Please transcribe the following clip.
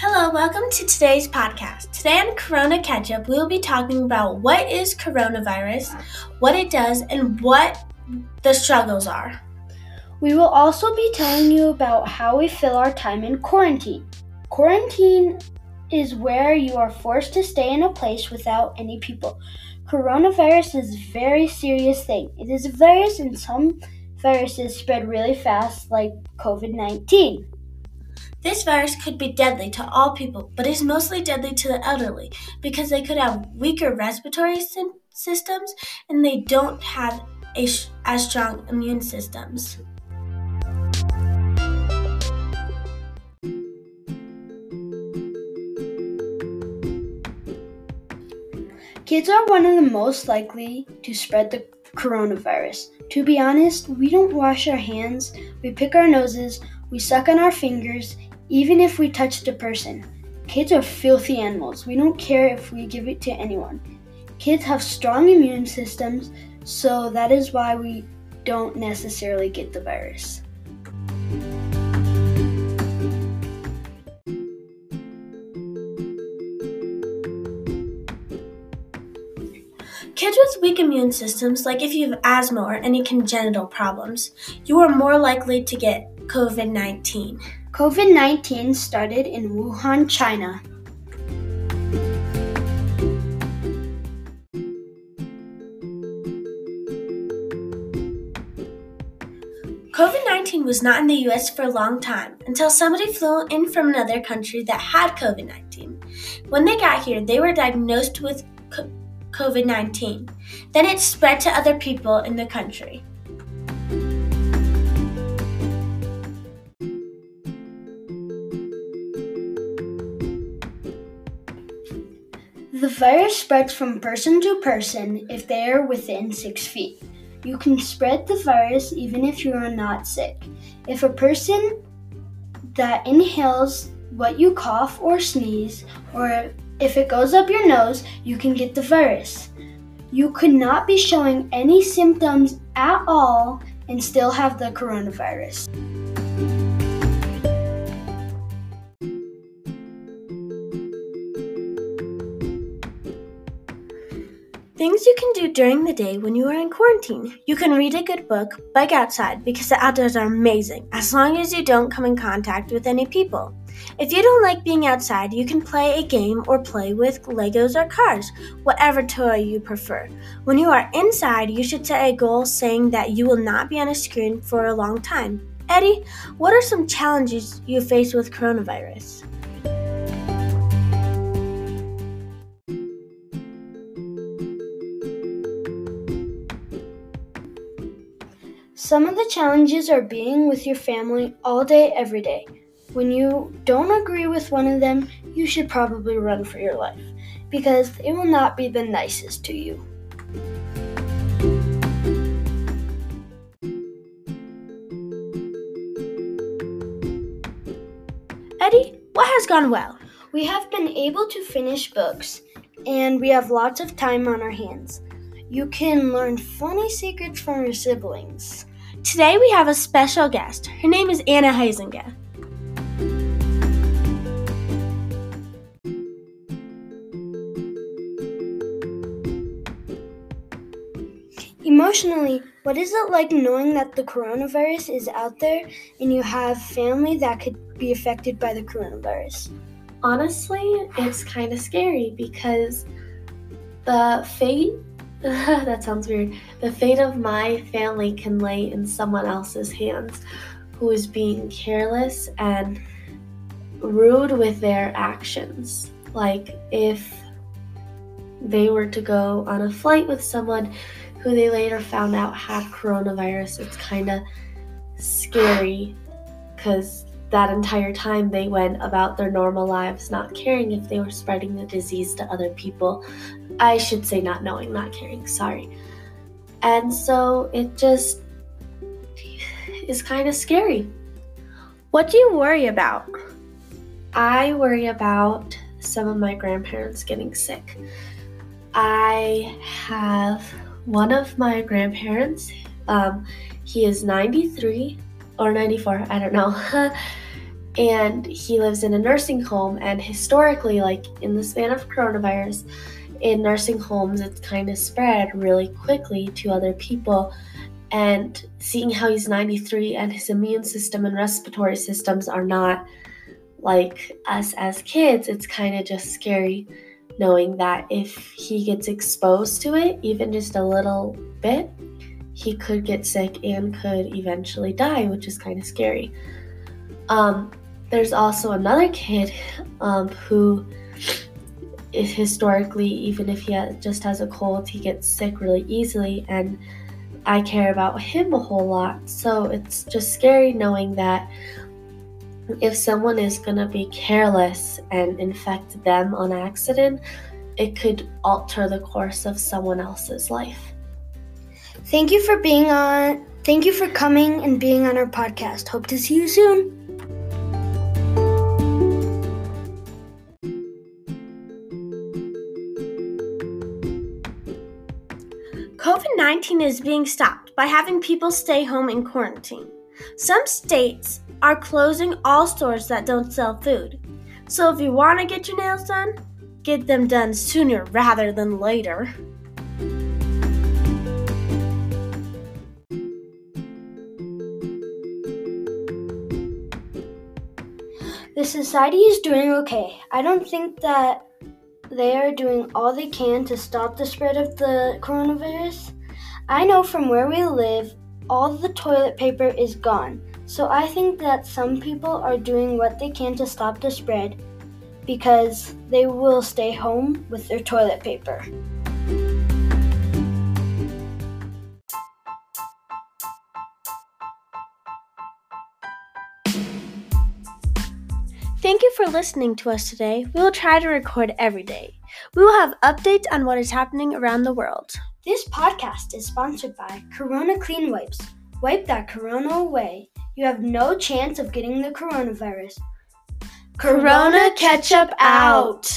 Hello, welcome to today's podcast. Today on Corona Ketchup, we will be talking about what is coronavirus, what it does, and what the struggles are. We will also be telling you about how we fill our time in quarantine. Quarantine is where you are forced to stay in a place without any people. Coronavirus is a very serious thing. It is a virus, and some viruses spread really fast, like COVID 19. This virus could be deadly to all people, but is mostly deadly to the elderly because they could have weaker respiratory systems and they don't have a, as strong immune systems. Kids are one of the most likely to spread the coronavirus. To be honest, we don't wash our hands, we pick our noses, we suck on our fingers, even if we touch a person. Kids are filthy animals. We don't care if we give it to anyone. Kids have strong immune systems, so that is why we don't necessarily get the virus. Kids with weak immune systems, like if you have asthma or any congenital problems, you are more likely to get COVID 19. COVID 19 started in Wuhan, China. COVID 19 was not in the US for a long time until somebody flew in from another country that had COVID 19. When they got here, they were diagnosed with COVID 19. Then it spread to other people in the country. The virus spreads from person to person if they are within six feet. You can spread the virus even if you are not sick. If a person that inhales what you cough or sneeze, or if it goes up your nose, you can get the virus. You could not be showing any symptoms at all and still have the coronavirus. Things you can do during the day when you are in quarantine. You can read a good book, bike outside because the outdoors are amazing, as long as you don't come in contact with any people. If you don't like being outside, you can play a game or play with Legos or cars, whatever toy you prefer. When you are inside, you should set a goal saying that you will not be on a screen for a long time. Eddie, what are some challenges you face with coronavirus? Some of the challenges are being with your family all day, every day. When you don't agree with one of them, you should probably run for your life because they will not be the nicest to you. Eddie, what has gone well? We have been able to finish books and we have lots of time on our hands. You can learn funny secrets from your siblings. Today we have a special guest. Her name is Anna Heisinger. Emotionally, what is it like knowing that the coronavirus is out there and you have family that could be affected by the coronavirus? Honestly, it's kind of scary because the fate that sounds weird. The fate of my family can lay in someone else's hands who is being careless and rude with their actions. Like if they were to go on a flight with someone who they later found out had coronavirus, it's kind of scary because that entire time they went about their normal lives, not caring if they were spreading the disease to other people. I should say, not knowing, not caring, sorry. And so it just is kind of scary. What do you worry about? I worry about some of my grandparents getting sick. I have one of my grandparents, um, he is 93 or 94, I don't know. and he lives in a nursing home. And historically, like in the span of coronavirus, in nursing homes, it's kind of spread really quickly to other people. And seeing how he's 93 and his immune system and respiratory systems are not like us as kids, it's kind of just scary knowing that if he gets exposed to it, even just a little bit, he could get sick and could eventually die, which is kind of scary. Um, there's also another kid um, who is historically, even if he has, just has a cold, he gets sick really easily, and I care about him a whole lot. So it's just scary knowing that if someone is going to be careless and infect them on accident, it could alter the course of someone else's life. Thank you for being on. Thank you for coming and being on our podcast. Hope to see you soon. COVID 19 is being stopped by having people stay home in quarantine. Some states are closing all stores that don't sell food. So if you want to get your nails done, get them done sooner rather than later. The society is doing okay. I don't think that they are doing all they can to stop the spread of the coronavirus. I know from where we live, all the toilet paper is gone. So I think that some people are doing what they can to stop the spread because they will stay home with their toilet paper. Thank you for listening to us today. We will try to record every day. We will have updates on what is happening around the world. This podcast is sponsored by Corona Clean Wipes. Wipe that corona away you have no chance of getting the coronavirus. Corona ketchup out.